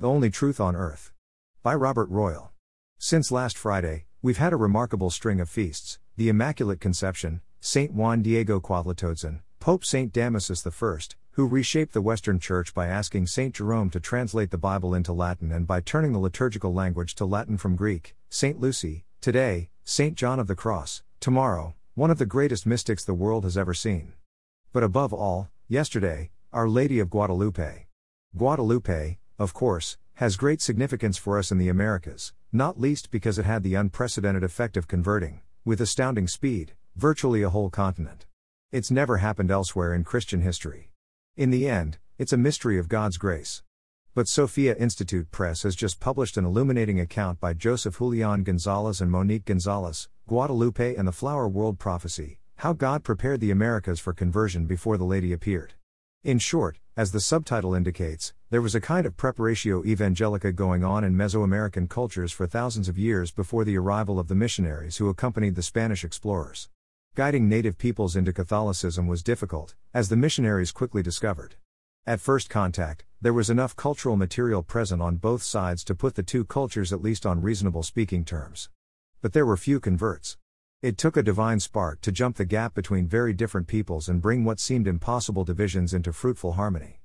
The Only Truth on Earth. By Robert Royal. Since last Friday, we've had a remarkable string of feasts the Immaculate Conception, St. Juan Diego Cuauhtlatoatzin, Pope St. Damasus I, who reshaped the Western Church by asking St. Jerome to translate the Bible into Latin and by turning the liturgical language to Latin from Greek, St. Lucy, today, St. John of the Cross, tomorrow, one of the greatest mystics the world has ever seen. But above all, yesterday, Our Lady of Guadalupe. Guadalupe, of course, has great significance for us in the Americas, not least because it had the unprecedented effect of converting, with astounding speed, virtually a whole continent. It's never happened elsewhere in Christian history. In the end, it's a mystery of God's grace. But Sophia Institute Press has just published an illuminating account by Joseph Julian Gonzalez and Monique Gonzalez, Guadalupe and the Flower World Prophecy, how God prepared the Americas for conversion before the Lady appeared. In short, as the subtitle indicates, there was a kind of preparatio evangelica going on in Mesoamerican cultures for thousands of years before the arrival of the missionaries who accompanied the Spanish explorers. Guiding native peoples into Catholicism was difficult, as the missionaries quickly discovered. At first contact, there was enough cultural material present on both sides to put the two cultures at least on reasonable speaking terms. But there were few converts. It took a divine spark to jump the gap between very different peoples and bring what seemed impossible divisions into fruitful harmony.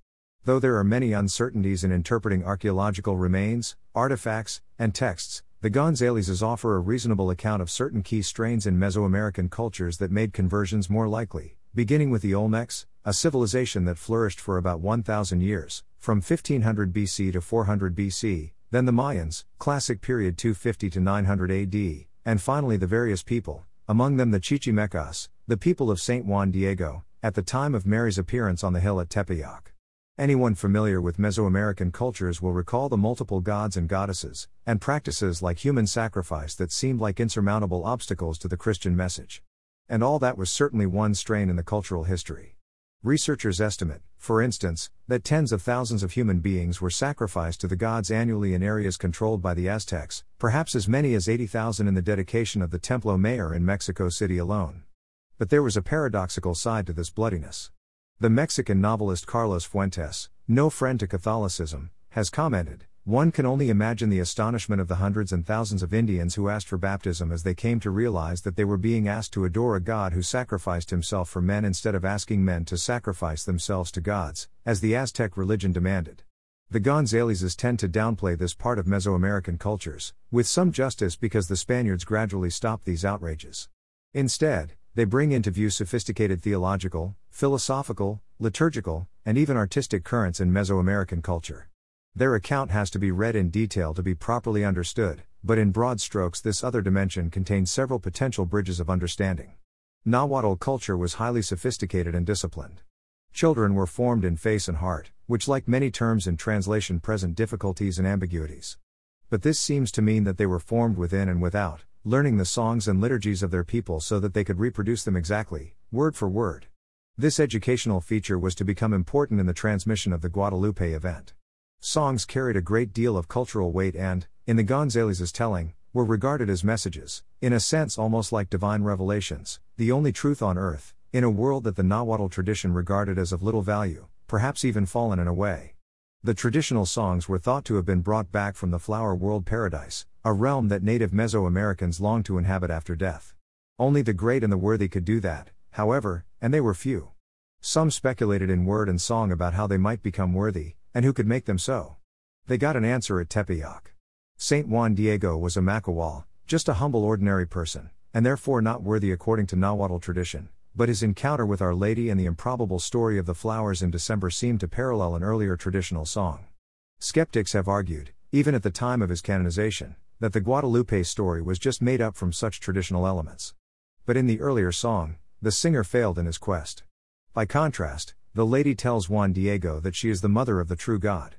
Though there are many uncertainties in interpreting archaeological remains, artifacts, and texts, the Gonzaleses offer a reasonable account of certain key strains in Mesoamerican cultures that made conversions more likely, beginning with the Olmecs, a civilization that flourished for about 1,000 years, from 1500 BC to 400 BC, then the Mayans, classic period 250 to 900 AD, and finally the various people, among them the Chichimecas, the people of St. Juan Diego, at the time of Mary's appearance on the hill at Tepeyac. Anyone familiar with Mesoamerican cultures will recall the multiple gods and goddesses, and practices like human sacrifice that seemed like insurmountable obstacles to the Christian message. And all that was certainly one strain in the cultural history. Researchers estimate, for instance, that tens of thousands of human beings were sacrificed to the gods annually in areas controlled by the Aztecs, perhaps as many as 80,000 in the dedication of the Templo Mayor in Mexico City alone. But there was a paradoxical side to this bloodiness. The Mexican novelist Carlos Fuentes, no friend to Catholicism, has commented one can only imagine the astonishment of the hundreds and thousands of Indians who asked for baptism as they came to realize that they were being asked to adore a God who sacrificed himself for men instead of asking men to sacrifice themselves to gods, as the Aztec religion demanded. The Gonzaleses tend to downplay this part of Mesoamerican cultures, with some justice because the Spaniards gradually stopped these outrages. Instead, they bring into view sophisticated theological, philosophical, liturgical, and even artistic currents in Mesoamerican culture. Their account has to be read in detail to be properly understood, but in broad strokes, this other dimension contains several potential bridges of understanding. Nahuatl culture was highly sophisticated and disciplined. Children were formed in face and heart, which, like many terms in translation, present difficulties and ambiguities. But this seems to mean that they were formed within and without, learning the songs and liturgies of their people so that they could reproduce them exactly, word for word. This educational feature was to become important in the transmission of the Guadalupe event. Songs carried a great deal of cultural weight and, in the Gonzales's telling, were regarded as messages, in a sense almost like divine revelations, the only truth on earth, in a world that the Nahuatl tradition regarded as of little value, perhaps even fallen in a way. The traditional songs were thought to have been brought back from the flower world paradise, a realm that native Mesoamericans longed to inhabit after death. Only the great and the worthy could do that, however, and they were few. Some speculated in word and song about how they might become worthy, and who could make them so? They got an answer at Tepeyac. St. Juan Diego was a macehual, just a humble ordinary person, and therefore not worthy according to Nahuatl tradition, but his encounter with Our Lady and the improbable story of the flowers in December seemed to parallel an earlier traditional song. Skeptics have argued, even at the time of his canonization, that the Guadalupe story was just made up from such traditional elements. But in the earlier song, the singer failed in his quest. By contrast, the lady tells Juan Diego that she is the mother of the true God.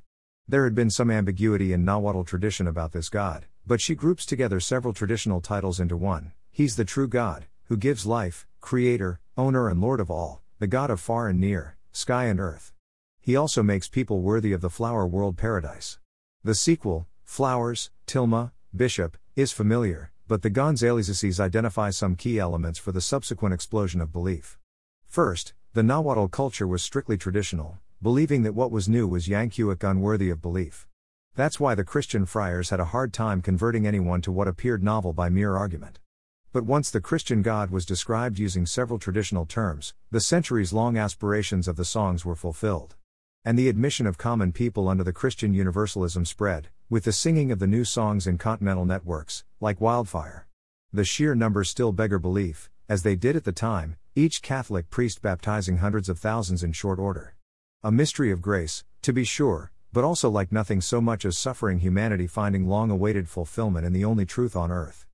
There had been some ambiguity in Nahuatl tradition about this God, but she groups together several traditional titles into one. He's the true God, who gives life, creator, owner, and Lord of all, the God of far and near, sky and earth. He also makes people worthy of the flower world paradise. The sequel, Flowers, Tilma, Bishop, is familiar, but the Gonzaleses identify some key elements for the subsequent explosion of belief. First, the Nahuatl culture was strictly traditional, believing that what was new was Yankuic unworthy of belief. That's why the Christian friars had a hard time converting anyone to what appeared novel by mere argument. But once the Christian God was described using several traditional terms, the centuries long aspirations of the songs were fulfilled. And the admission of common people under the Christian universalism spread, with the singing of the new songs in continental networks, like wildfire. The sheer numbers still beggar belief, as they did at the time, each Catholic priest baptizing hundreds of thousands in short order. A mystery of grace, to be sure, but also like nothing so much as suffering humanity finding long awaited fulfillment in the only truth on earth.